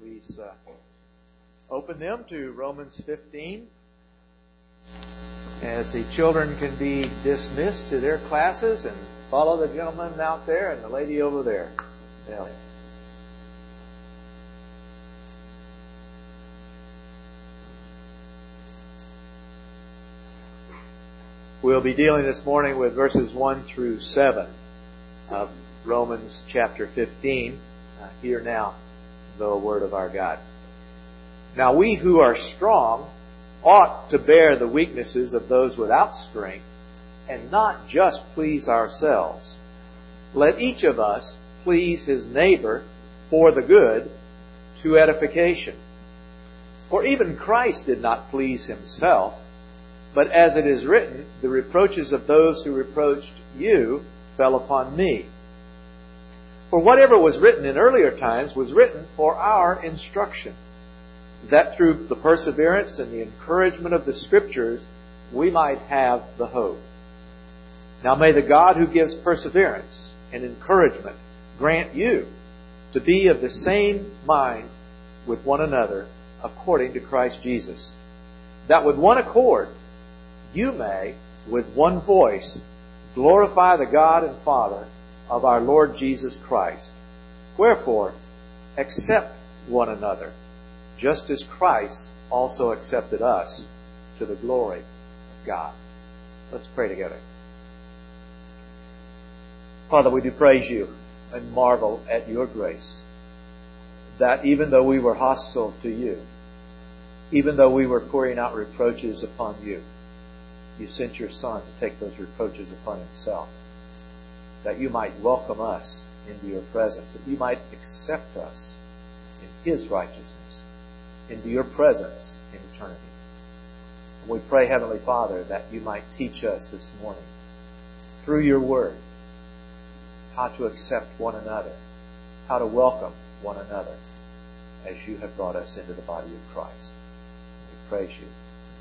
Please uh, open them to Romans 15 as the children can be dismissed to their classes and follow the gentleman out there and the lady over there. Yeah. We'll be dealing this morning with verses 1 through 7 of Romans chapter 15. Uh, here now the word of our God. Now we who are strong ought to bear the weaknesses of those without strength and not just please ourselves. Let each of us please his neighbor for the good to edification. For even Christ did not please himself, but as it is written, the reproaches of those who reproached you fell upon me. For whatever was written in earlier times was written for our instruction, that through the perseverance and the encouragement of the Scriptures we might have the hope. Now may the God who gives perseverance and encouragement grant you to be of the same mind with one another according to Christ Jesus, that with one accord you may, with one voice, glorify the God and Father of our Lord Jesus Christ. Wherefore, accept one another, just as Christ also accepted us to the glory of God. Let's pray together. Father, we do praise you and marvel at your grace. That even though we were hostile to you, even though we were pouring out reproaches upon you, you sent your Son to take those reproaches upon himself that you might welcome us into your presence, that you might accept us in His righteousness, into your presence in eternity. And we pray, Heavenly Father, that you might teach us this morning through your word how to accept one another, how to welcome one another as you have brought us into the body of Christ. We praise you,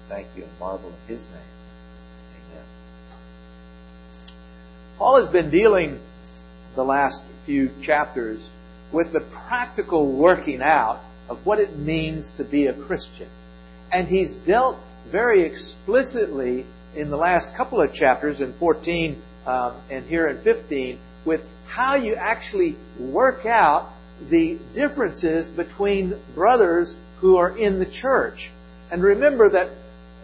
thank you, and marvel in His name. Paul has been dealing the last few chapters with the practical working out of what it means to be a Christian. And he's dealt very explicitly in the last couple of chapters, in 14 um, and here in 15, with how you actually work out the differences between brothers who are in the church. And remember that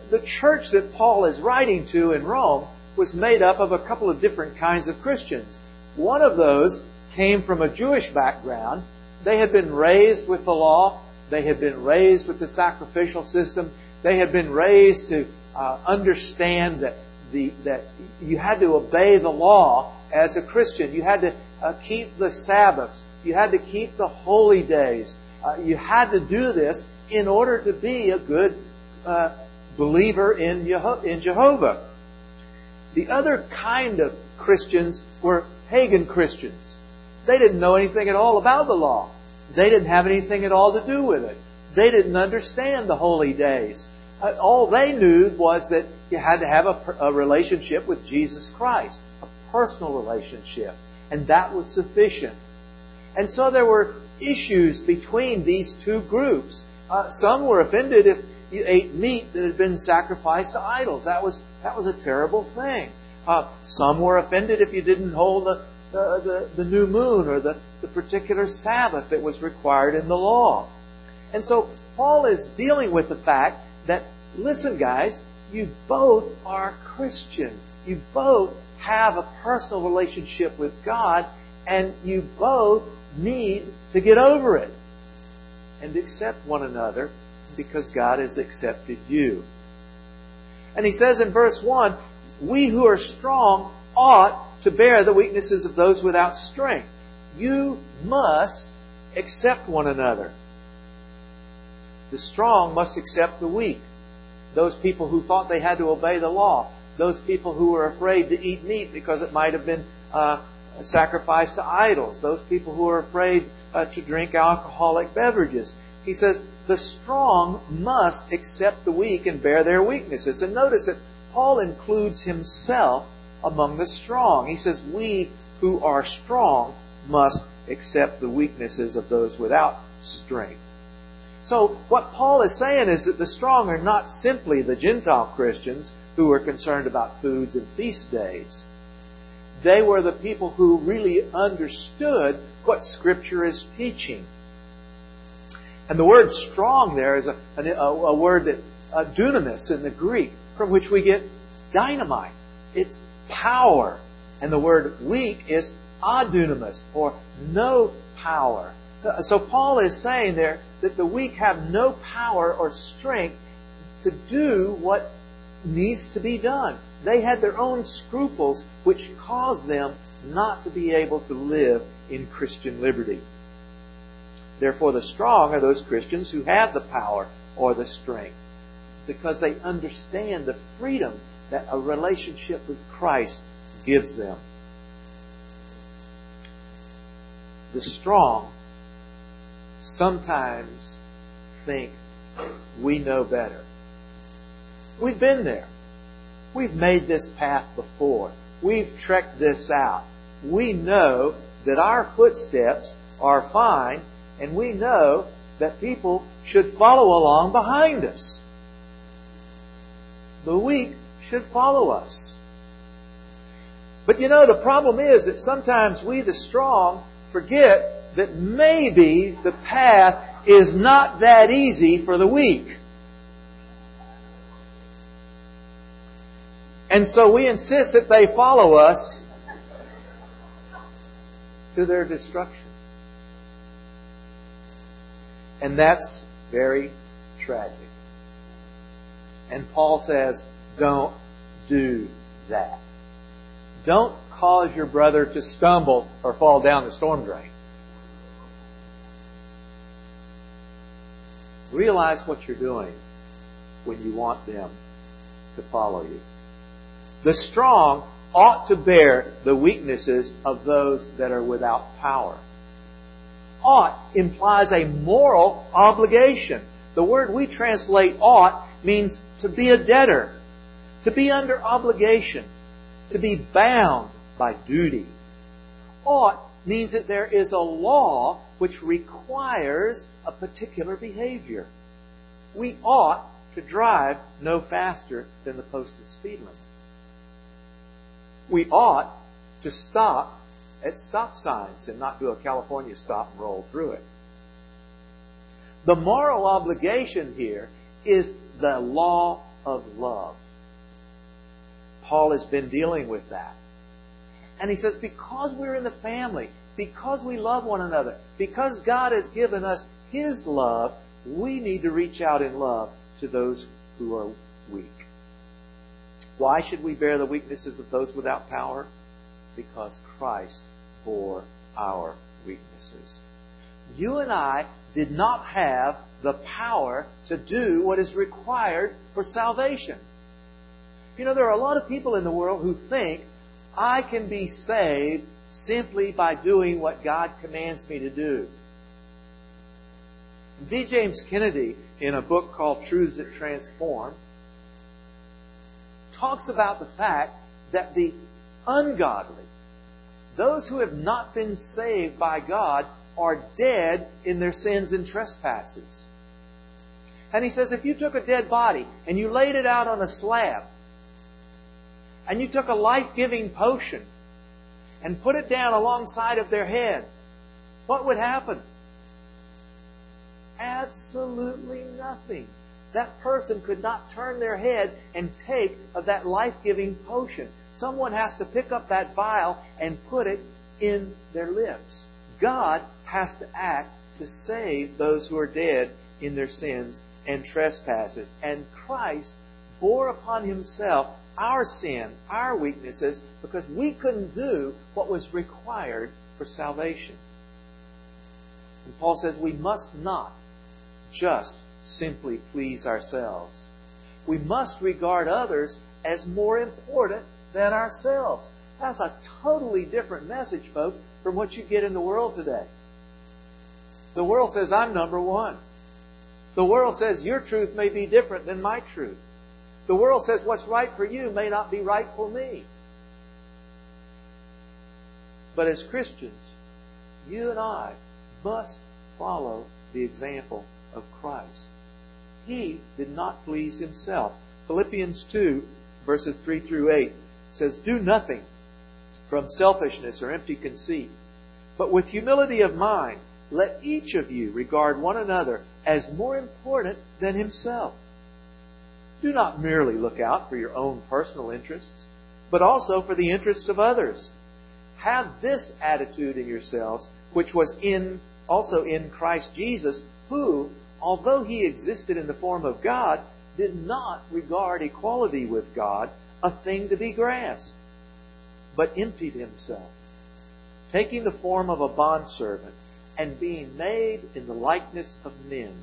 the church that Paul is writing to in Rome was made up of a couple of different kinds of Christians. One of those came from a Jewish background. They had been raised with the law. They had been raised with the sacrificial system. They had been raised to uh, understand that the that you had to obey the law as a Christian. You had to uh, keep the Sabbaths. You had to keep the holy days. Uh, you had to do this in order to be a good uh, believer in, Jeho- in Jehovah. The other kind of Christians were pagan Christians. They didn't know anything at all about the law. They didn't have anything at all to do with it. They didn't understand the holy days. Uh, all they knew was that you had to have a, a relationship with Jesus Christ, a personal relationship, and that was sufficient. And so there were issues between these two groups. Uh, some were offended if you ate meat that had been sacrificed to idols. That was that was a terrible thing. Uh, some were offended if you didn't hold the, the, the, the new moon or the, the particular Sabbath that was required in the law. And so Paul is dealing with the fact that, listen guys, you both are Christian. You both have a personal relationship with God and you both need to get over it and accept one another because God has accepted you. And he says in verse 1, we who are strong ought to bear the weaknesses of those without strength. You must accept one another. The strong must accept the weak. Those people who thought they had to obey the law. Those people who were afraid to eat meat because it might have been uh, sacrificed to idols. Those people who are afraid uh, to drink alcoholic beverages. He says, the strong must accept the weak and bear their weaknesses. And notice that Paul includes himself among the strong. He says, we who are strong must accept the weaknesses of those without strength. So what Paul is saying is that the strong are not simply the Gentile Christians who were concerned about foods and feast days. They were the people who really understood what Scripture is teaching. And the word strong there is a, a, a word that, uh, dunamis in the Greek, from which we get dynamite. It's power. And the word weak is adunamis, or no power. So Paul is saying there that the weak have no power or strength to do what needs to be done. They had their own scruples which caused them not to be able to live in Christian liberty. Therefore, the strong are those Christians who have the power or the strength because they understand the freedom that a relationship with Christ gives them. The strong sometimes think we know better. We've been there. We've made this path before. We've trekked this out. We know that our footsteps are fine and we know that people should follow along behind us. The weak should follow us. But you know, the problem is that sometimes we, the strong, forget that maybe the path is not that easy for the weak. And so we insist that they follow us to their destruction. And that's very tragic. And Paul says, don't do that. Don't cause your brother to stumble or fall down the storm drain. Realize what you're doing when you want them to follow you. The strong ought to bear the weaknesses of those that are without power. Ought implies a moral obligation. The word we translate ought means to be a debtor, to be under obligation, to be bound by duty. Ought means that there is a law which requires a particular behavior. We ought to drive no faster than the posted speed limit. We ought to stop at stop signs and not do a California stop and roll through it. The moral obligation here is the law of love. Paul has been dealing with that. And he says, because we're in the family, because we love one another, because God has given us His love, we need to reach out in love to those who are weak. Why should we bear the weaknesses of those without power? Because Christ bore our weaknesses. You and I did not have the power to do what is required for salvation. You know, there are a lot of people in the world who think I can be saved simply by doing what God commands me to do. D. James Kennedy, in a book called Truths That Transform, talks about the fact that the ungodly, those who have not been saved by God, are dead in their sins and trespasses. And he says if you took a dead body and you laid it out on a slab, and you took a life-giving potion and put it down alongside of their head, what would happen? Absolutely nothing. That person could not turn their head and take of that life-giving potion. Someone has to pick up that vial and put it in their lips. God has to act to save those who are dead in their sins and trespasses. And Christ bore upon himself our sin, our weaknesses, because we couldn't do what was required for salvation. And Paul says we must not just simply please ourselves. We must regard others as more important than ourselves. That's a totally different message, folks, from what you get in the world today. The world says, I'm number one. The world says, your truth may be different than my truth. The world says, what's right for you may not be right for me. But as Christians, you and I must follow the example of Christ. He did not please himself. Philippians 2, verses 3 through 8 says, Do nothing from selfishness or empty conceit, but with humility of mind, let each of you regard one another as more important than himself. Do not merely look out for your own personal interests, but also for the interests of others. Have this attitude in yourselves, which was in also in Christ Jesus, who, although he existed in the form of God, did not regard equality with God a thing to be grasped, but emptied himself, taking the form of a bondservant, and being made in the likeness of men.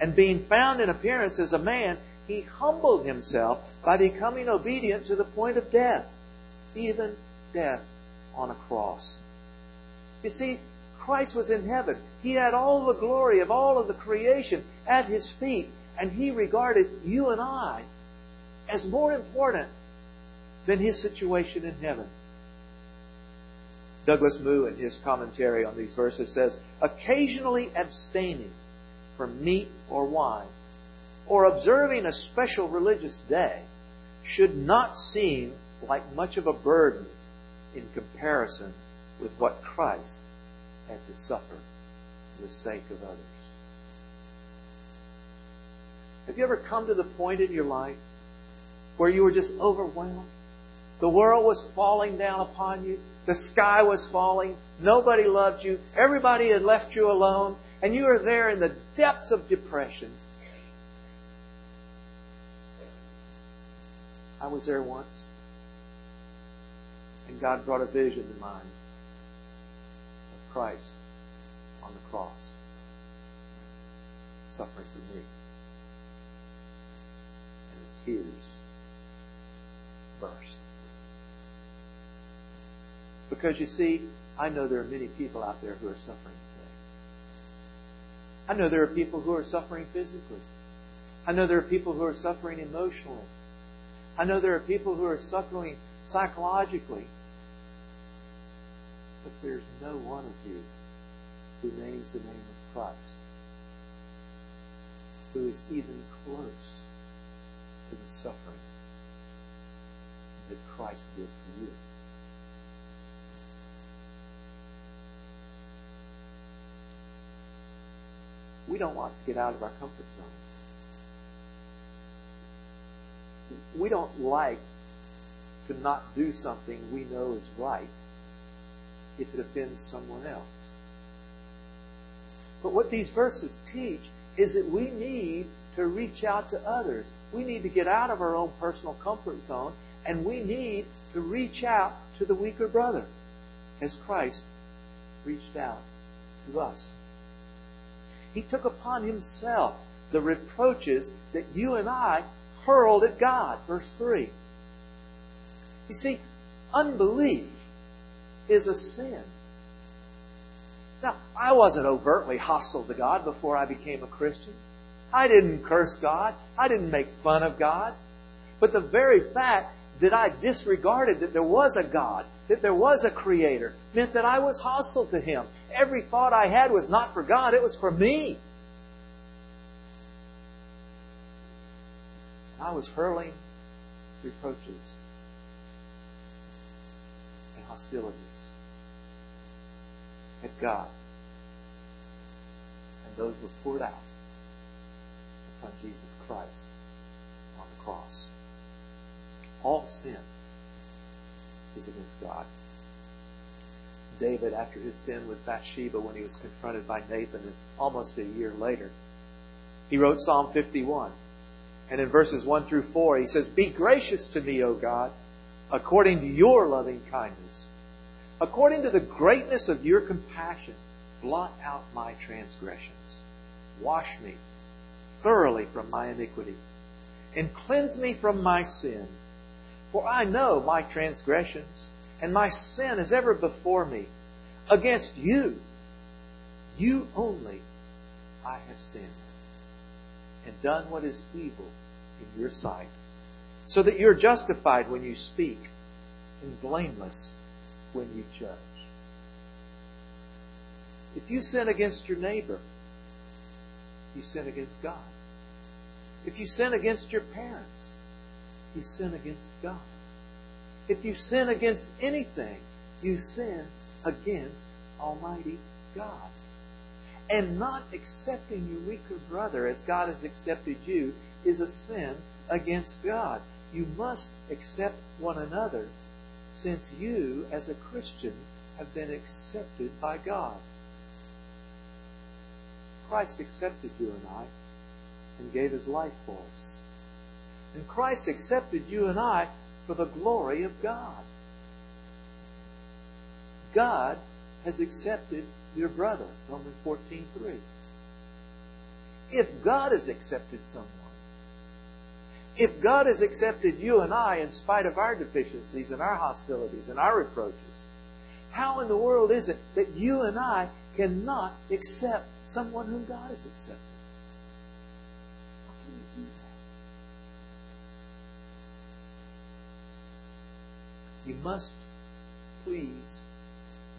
And being found in appearance as a man, he humbled himself by becoming obedient to the point of death, even death on a cross. You see, Christ was in heaven. He had all the glory of all of the creation at his feet, and he regarded you and I as more important than his situation in heaven. Douglas Moo, in his commentary on these verses, says, occasionally abstaining from meat or wine, or observing a special religious day, should not seem like much of a burden in comparison with what Christ had to suffer for the sake of others. Have you ever come to the point in your life where you were just overwhelmed? The world was falling down upon you. The sky was falling. Nobody loved you. Everybody had left you alone. And you were there in the depths of depression. I was there once. And God brought a vision to mind of Christ on the cross, suffering for me. And the tears burst. Because you see, I know there are many people out there who are suffering today. I know there are people who are suffering physically. I know there are people who are suffering emotionally. I know there are people who are suffering psychologically. But there's no one of you who names the name of Christ who is even close to the suffering that Christ did for you. We don't want to get out of our comfort zone. We don't like to not do something we know is right if it offends someone else. But what these verses teach is that we need to reach out to others. We need to get out of our own personal comfort zone and we need to reach out to the weaker brother as Christ reached out to us. He took upon himself the reproaches that you and I hurled at God. Verse 3. You see, unbelief is a sin. Now, I wasn't overtly hostile to God before I became a Christian. I didn't curse God. I didn't make fun of God. But the very fact that I disregarded that there was a God, that there was a Creator, meant that I was hostile to Him. Every thought I had was not for God, it was for me. I was hurling reproaches and hostilities at God. And those were poured out upon Jesus Christ on the cross. All sin is against God. David, after his sin with Bathsheba when he was confronted by Nathan almost a year later, he wrote Psalm 51. And in verses 1 through 4, he says, Be gracious to me, O God, according to your loving kindness According to the greatness of your compassion, blot out my transgressions. Wash me thoroughly from my iniquity and cleanse me from my sin. For I know my transgressions and my sin is ever before me. Against you, you only, I have sinned and done what is evil in your sight, so that you're justified when you speak and blameless when you judge. If you sin against your neighbor, you sin against God. If you sin against your parents, you sin against God. If you sin against anything, you sin against Almighty God. And not accepting your weaker brother as God has accepted you is a sin against God. You must accept one another since you, as a Christian, have been accepted by God. Christ accepted you and I and gave his life for us. And Christ accepted you and I for the glory of God. God has accepted your brother, Romans 14:3. If God has accepted someone, if God has accepted you and I in spite of our deficiencies and our hostilities and our reproaches, how in the world is it that you and I cannot accept someone whom God has accepted? How can we do that? You must please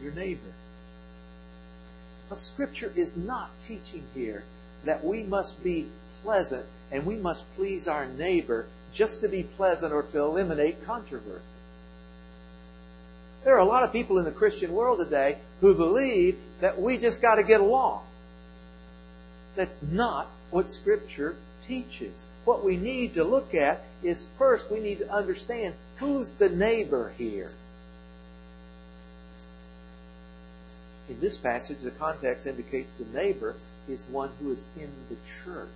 your neighbor. But Scripture is not teaching here that we must be pleasant and we must please our neighbor just to be pleasant or to eliminate controversy. There are a lot of people in the Christian world today who believe that we just got to get along. That's not what Scripture teaches. What we need to look at is first we need to understand who's the neighbor here. In this passage, the context indicates the neighbor is one who is in the church.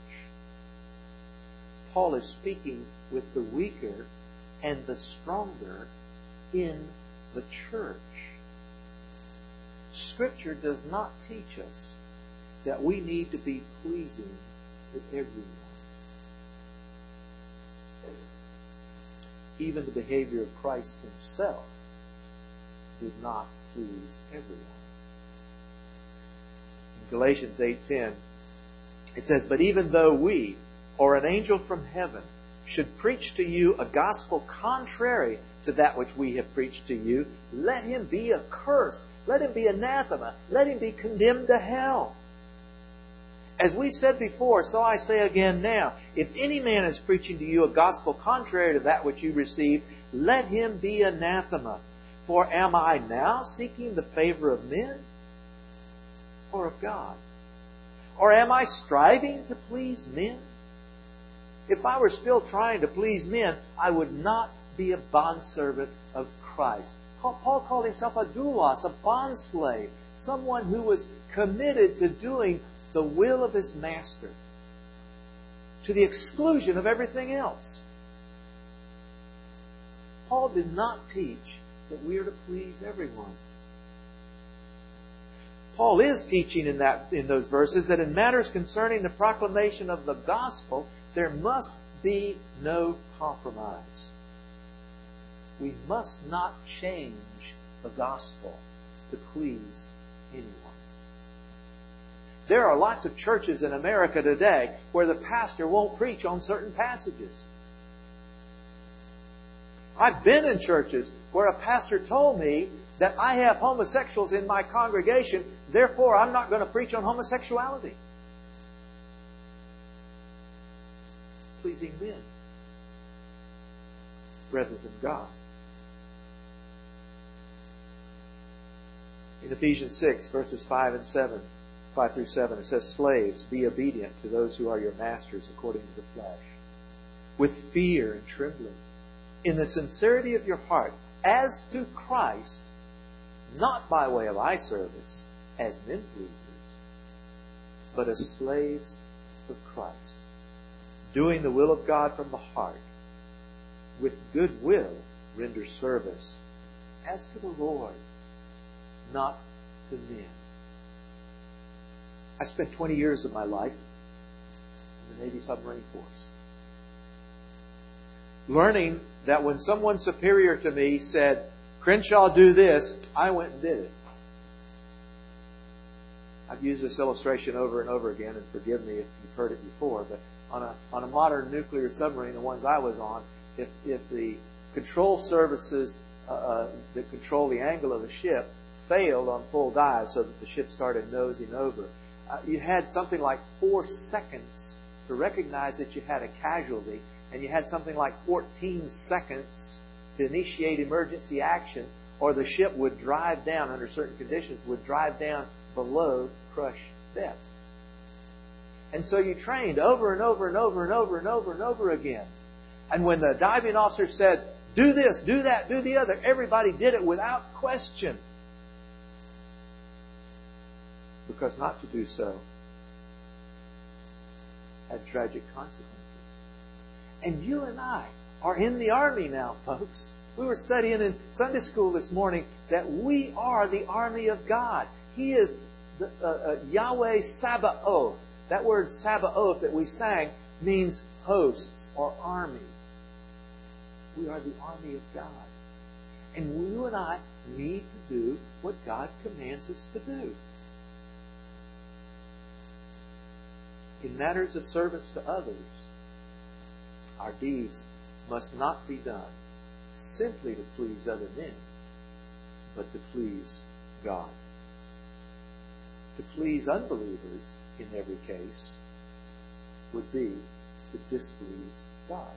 Paul is speaking with the weaker and the stronger in the church. Scripture does not teach us that we need to be pleasing to everyone. Even the behavior of Christ himself did not please everyone. In Galatians 8:10 it says, "But even though we or an angel from heaven should preach to you a gospel contrary to that which we have preached to you, let him be accursed. Let him be anathema. Let him be condemned to hell. As we've said before, so I say again now, if any man is preaching to you a gospel contrary to that which you received, let him be anathema. For am I now seeking the favor of men or of God? Or am I striving to please men? If I were still trying to please men, I would not be a bondservant of Christ. Paul called himself a doulos, a bondslave, someone who was committed to doing the will of his master to the exclusion of everything else. Paul did not teach that we are to please everyone. Paul is teaching in that in those verses that in matters concerning the proclamation of the gospel, there must be no compromise. We must not change the gospel to please anyone. There are lots of churches in America today where the pastor won't preach on certain passages. I've been in churches where a pastor told me that I have homosexuals in my congregation, therefore I'm not going to preach on homosexuality. pleasing men rather than God. In Ephesians 6, verses 5 and 7, 5 through 7, it says, Slaves, be obedient to those who are your masters according to the flesh, with fear and trembling, in the sincerity of your heart, as to Christ, not by way of eye service, as men pleasers, but as slaves of Christ doing the will of God from the heart, with good will render service as to the Lord, not to men. I spent 20 years of my life in the Navy submarine force. Learning that when someone superior to me said, Crenshaw, do this, I went and did it. I've used this illustration over and over again, and forgive me if you've heard it before, but on a on a modern nuclear submarine, the ones I was on, if if the control surfaces uh, uh, that control the angle of the ship failed on full dive so that the ship started nosing over, uh, you had something like four seconds to recognize that you had a casualty, and you had something like 14 seconds to initiate emergency action, or the ship would drive down under certain conditions, would drive down below crush depth. And so you trained over and over and over and over and over and over again. And when the diving officer said, do this, do that, do the other, everybody did it without question. Because not to do so had tragic consequences. And you and I are in the army now, folks. We were studying in Sunday school this morning that we are the army of God. He is the, uh, uh, Yahweh Sabaoth. That word Sabaoth that we sang means hosts or army. We are the army of God. And you and I need to do what God commands us to do. In matters of service to others, our deeds must not be done simply to please other men, but to please God. To please unbelievers in every case would be to displease God.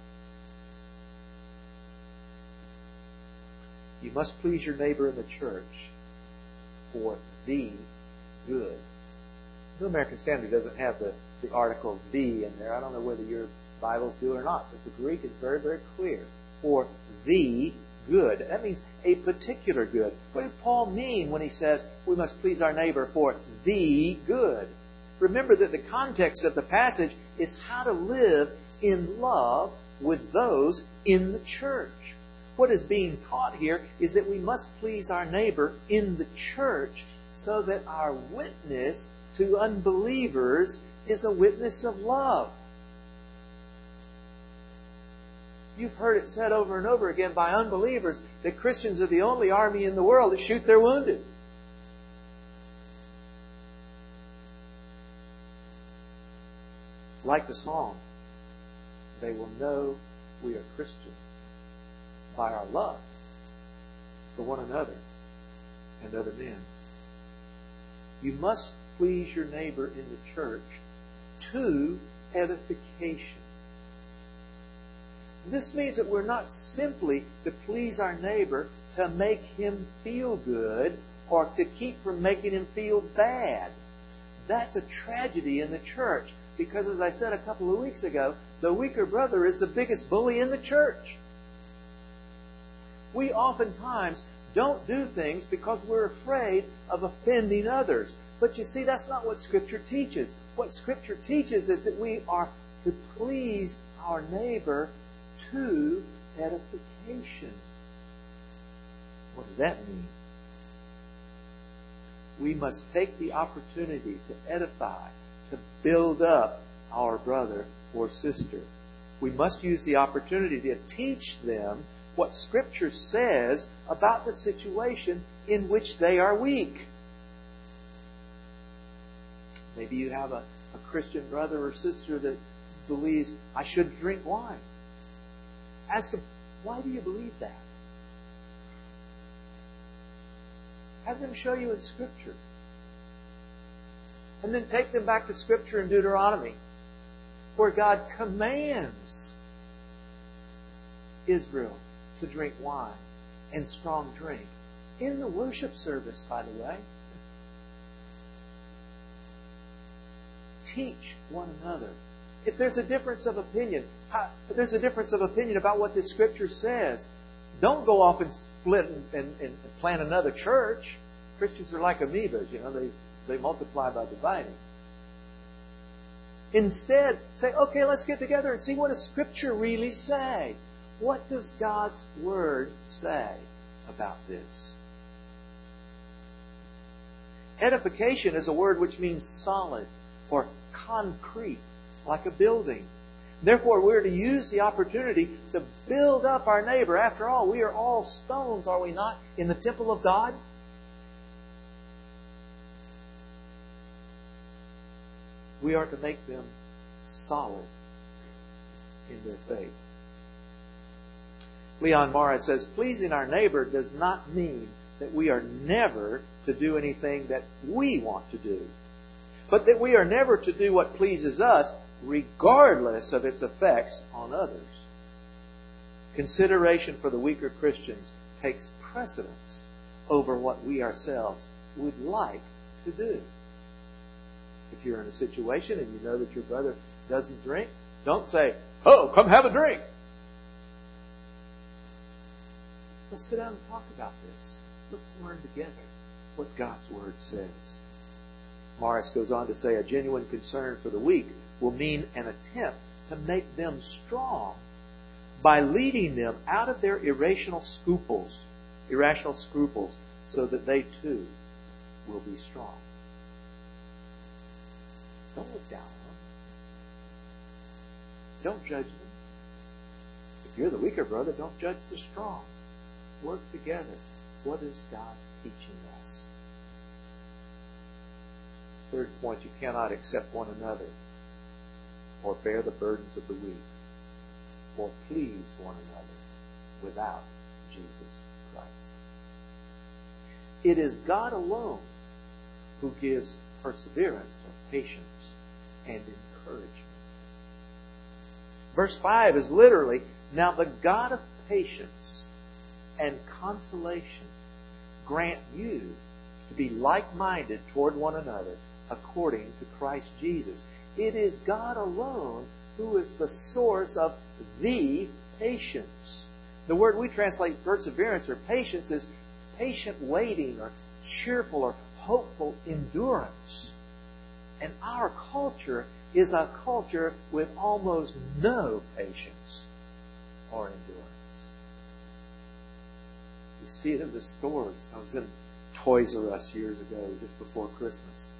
You must please your neighbor in the church for the good. The American Standard doesn't have the, the article the in there. I don't know whether your Bibles do or not, but the Greek is very, very clear. For the good. That means a particular good. What did Paul mean when he says we must please our neighbor for the good? Remember that the context of the passage is how to live in love with those in the church. What is being taught here is that we must please our neighbor in the church so that our witness to unbelievers is a witness of love. You've heard it said over and over again by unbelievers that Christians are the only army in the world that shoot their wounded. Like the song, they will know we are Christians by our love for one another and other men. You must please your neighbor in the church to edification. This means that we're not simply to please our neighbor to make him feel good or to keep from making him feel bad. That's a tragedy in the church because as I said a couple of weeks ago, the weaker brother is the biggest bully in the church. We oftentimes don't do things because we're afraid of offending others. But you see, that's not what Scripture teaches. What Scripture teaches is that we are to please our neighbor to edification. What does that mean? We must take the opportunity to edify, to build up our brother or sister. We must use the opportunity to teach them what Scripture says about the situation in which they are weak. Maybe you have a, a Christian brother or sister that believes, I shouldn't drink wine. Ask them, why do you believe that? Have them show you in Scripture. And then take them back to Scripture in Deuteronomy, where God commands Israel to drink wine and strong drink. In the worship service, by the way. Teach one another. If there's a difference of opinion, if there's a difference of opinion about what the scripture says, don't go off and split and, and, and plant another church. Christians are like amoebas, you know, they, they multiply by dividing. Instead, say, okay, let's get together and see what does Scripture really say. What does God's Word say about this? Edification is a word which means solid or concrete, like a building. Therefore, we're to use the opportunity to build up our neighbor. After all, we are all stones, are we not, in the temple of God? We are to make them solid in their faith. Leon Morris says, pleasing our neighbor does not mean that we are never to do anything that we want to do, but that we are never to do what pleases us regardless of its effects on others. Consideration for the weaker Christians takes precedence over what we ourselves would like to do. If you're in a situation and you know that your brother doesn't drink, don't say, Oh, come have a drink. Let's sit down and talk about this. Let's learn together what God's Word says. Morris goes on to say a genuine concern for the weak will mean an attempt to make them strong by leading them out of their irrational scruples, irrational scruples, so that they too will be strong. Don't look down on them. Don't judge them. If you're the weaker brother, don't judge the strong. Work together. What is God teaching us? Third point, you cannot accept one another or bear the burdens of the weak or please one another without Jesus Christ. It is God alone who gives perseverance or patience and encouragement. Verse 5 is literally, Now the God of patience and consolation grant you to be like-minded toward one another according to Christ Jesus. It is God alone who is the source of the patience. The word we translate perseverance or patience is patient waiting or cheerful or hopeful endurance. And our culture is a culture with almost no patience or endurance. You see it in the stores. I was in Toys R Us years ago, just before Christmas.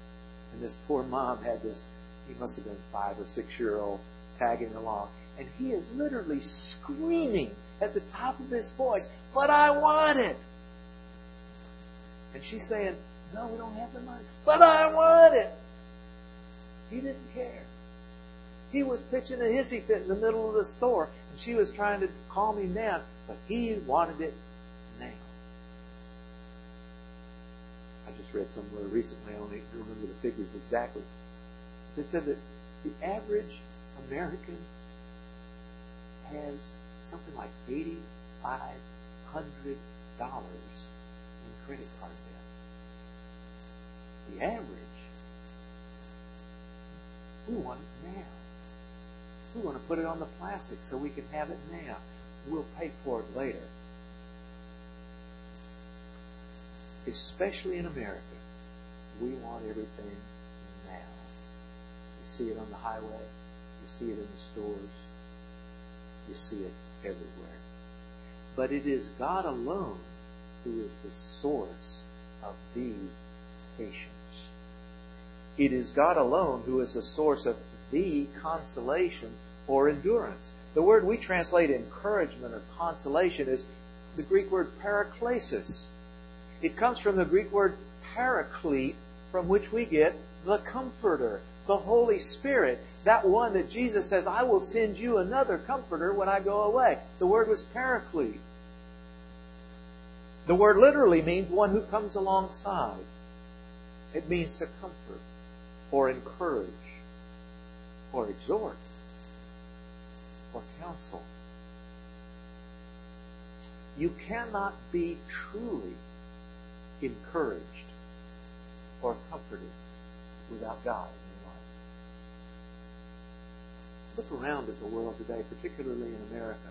And this poor mom had this, he must have been five or six year old tagging along. And he is literally screaming at the top of his voice, but I want it. And she's saying, no, we don't have the money, but I want it. He didn't care. He was pitching a hissy fit in the middle of the store, and she was trying to calm him down, but he wanted it now. I just read somewhere recently, I don't remember the figures exactly. They said that the average American has something like $8,500 in credit card debt. The average we want it now. We want to put it on the plastic so we can have it now. We'll pay for it later. Especially in America, we want everything now. You see it on the highway. You see it in the stores. You see it everywhere. But it is God alone who is the source of the patience. It is God alone who is the source of the consolation or endurance. The word we translate encouragement or consolation is the Greek word paraklesis. It comes from the Greek word paraclete, from which we get the comforter, the Holy Spirit, that one that Jesus says, I will send you another comforter when I go away. The word was paraclete. The word literally means one who comes alongside. It means to comfort or encourage or exhort or counsel. You cannot be truly encouraged or comforted without God in your life. Look around at the world today, particularly in America.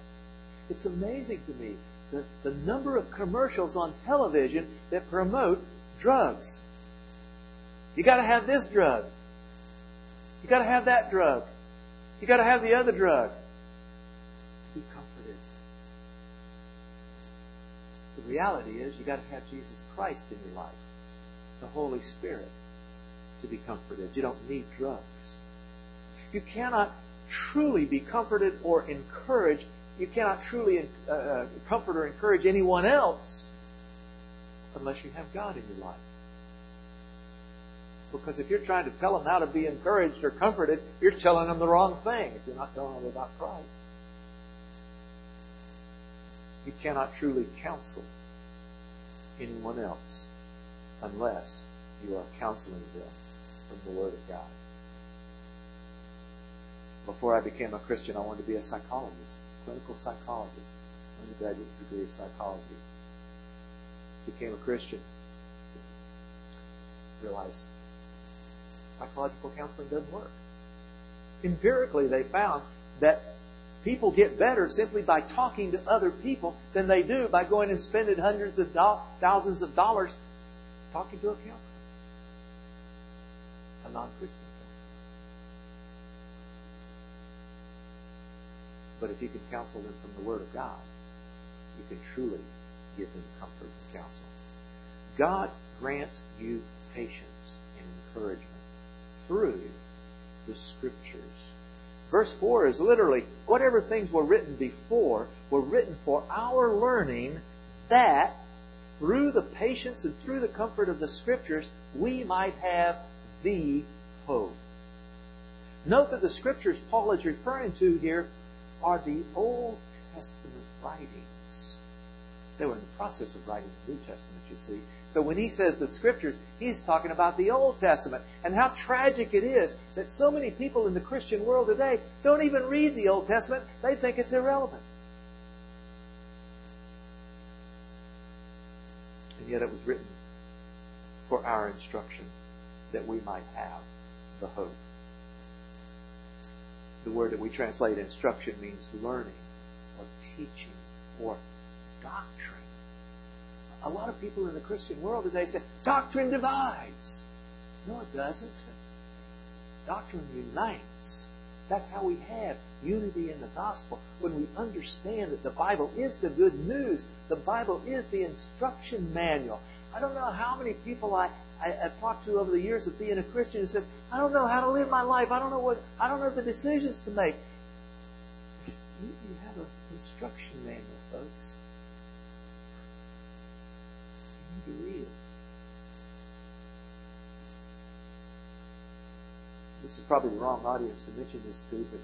It's amazing to me the, the number of commercials on television that promote drugs you gotta have this drug. You gotta have that drug. You gotta have the other drug. Be comforted. The reality is you gotta have Jesus Christ in your life. The Holy Spirit to be comforted. You don't need drugs. You cannot truly be comforted or encouraged. You cannot truly uh, uh comfort or encourage anyone else unless you have God in your life. Because if you're trying to tell them how to be encouraged or comforted, you're telling them the wrong thing if you're not telling them about Christ. You cannot truly counsel. Anyone else unless you are counseling them from the Word of God. Before I became a Christian, I wanted to be a psychologist, clinical psychologist, undergraduate degree of psychology. Became a Christian. Realized psychological counseling doesn't work. Empirically, they found that people get better simply by talking to other people than they do by going and spending hundreds of do- thousands of dollars talking to a counselor, a non-Christian counselor. But if you can counsel them from the Word of God, you can truly give them comfort and counsel. God grants you patience and encouragement through the Scriptures. Verse 4 is literally, whatever things were written before were written for our learning that through the patience and through the comfort of the Scriptures, we might have the hope. Note that the Scriptures Paul is referring to here are the Old Testament writings. They were in the process of writing the New Testament, you see. So when he says the scriptures, he's talking about the Old Testament and how tragic it is that so many people in the Christian world today don't even read the Old Testament. They think it's irrelevant. And yet it was written for our instruction that we might have the hope. The word that we translate instruction means learning or teaching or doctrine. A lot of people in the Christian world today say, doctrine divides. No, it doesn't. Doctrine unites. That's how we have unity in the gospel. When we understand that the Bible is the good news, the Bible is the instruction manual. I don't know how many people I, I, have talked to over the years of being a Christian who says, I don't know how to live my life. I don't know what, I don't know the decisions to make. You, you have an instruction manual, folks. You need to read it. This is probably the wrong audience to mention this to, but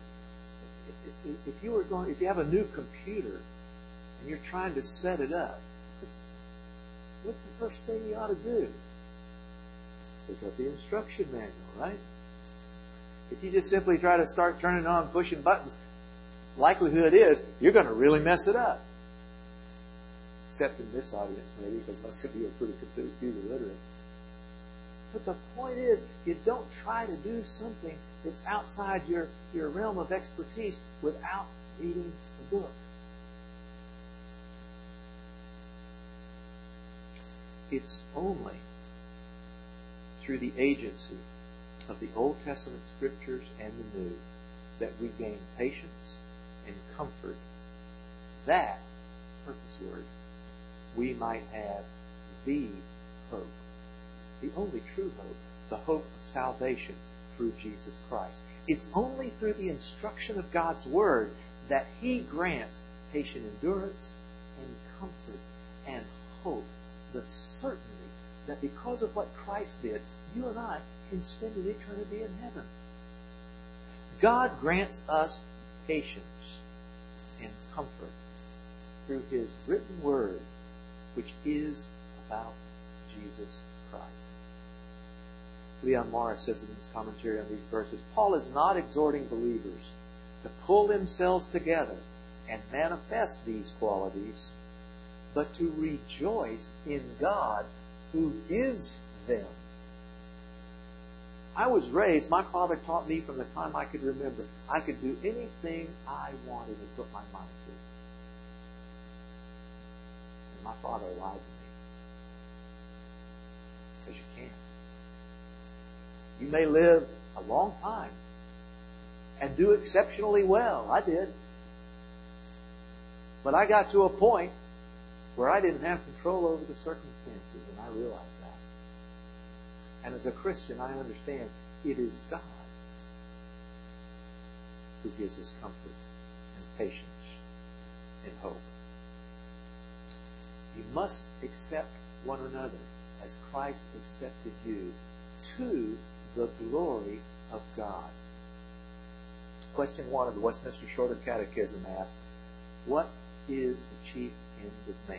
if, if you were going, if you have a new computer and you're trying to set it up, what's the first thing you ought to do? Pick up the instruction manual, right? If you just simply try to start turning on, pushing buttons, likelihood is you're going to really mess it up. Except in this audience, maybe, because most of you are pretty computer literate. But the point is, you don't try to do something that's outside your, your realm of expertise without reading the book. It's only through the agency of the Old Testament scriptures and the New that we gain patience and comfort. That purpose word, we might have the hope, the only true hope, the hope of salvation through Jesus Christ. It's only through the instruction of God's Word that He grants patient endurance and comfort and hope, the certainty that because of what Christ did, you and I can spend an eternity in heaven. God grants us patience and comfort through His written Word, which is about Jesus Christ. Leon Morris says in his commentary on these verses, Paul is not exhorting believers to pull themselves together and manifest these qualities, but to rejoice in God who gives them. I was raised, my father taught me from the time I could remember, I could do anything I wanted to put my mind to. My father lied to me. Because you can't. You may live a long time and do exceptionally well. I did. But I got to a point where I didn't have control over the circumstances, and I realized that. And as a Christian, I understand it is God who gives us comfort and patience and hope. You must accept one another as Christ accepted you to the glory of God. Question one of the Westminster Shorter Catechism asks, What is the chief end of man?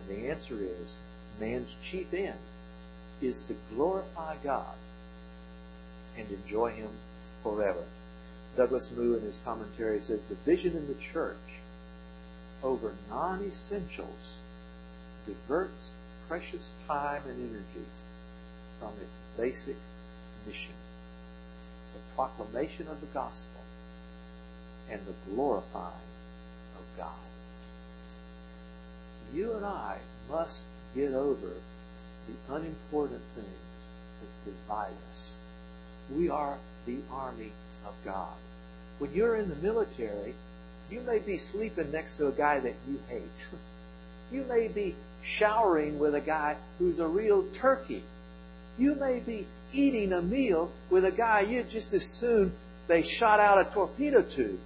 And the answer is man's chief end is to glorify God and enjoy Him forever. Douglas Moo in his commentary says the vision in the church over non-essentials diverts precious time and energy from its basic mission, the proclamation of the gospel and the glorifying of God. You and I must get over the unimportant things that divide us. We are the army of God. When you're in the military, you may be sleeping next to a guy that you hate. You may be showering with a guy who's a real turkey. You may be eating a meal with a guy you just as soon they shot out a torpedo tube.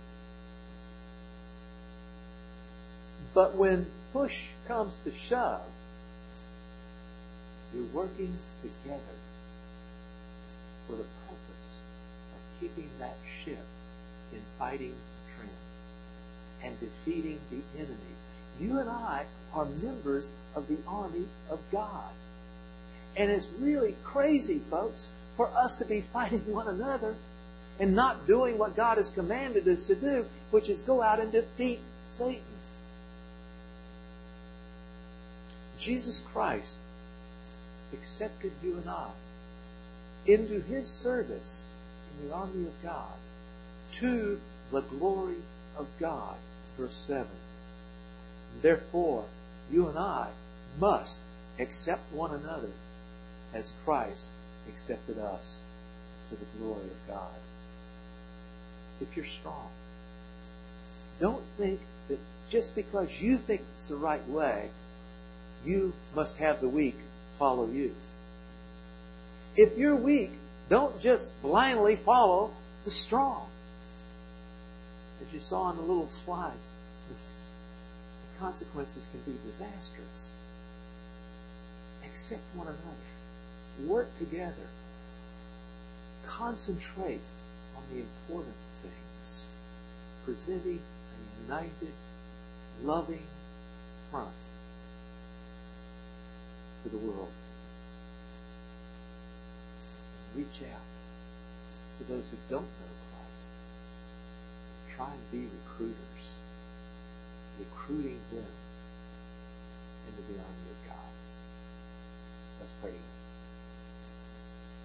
But when push comes to shove, you're working together for the purpose of keeping that ship in fighting and defeating the enemy. You and I are members of the army of God. And it's really crazy, folks, for us to be fighting one another and not doing what God has commanded us to do, which is go out and defeat Satan. Jesus Christ accepted you and I into His service in the army of God to the glory of God. Verse 7. Therefore, you and I must accept one another as Christ accepted us to the glory of God. If you're strong, don't think that just because you think it's the right way, you must have the weak follow you. If you're weak, don't just blindly follow the strong. You saw in the little slides, the consequences can be disastrous. Accept one another. Work together. Concentrate on the important things. Presenting a united, loving front to the world. Reach out to those who don't know. Try and be recruiters, recruiting them into the army of God. Let's pray.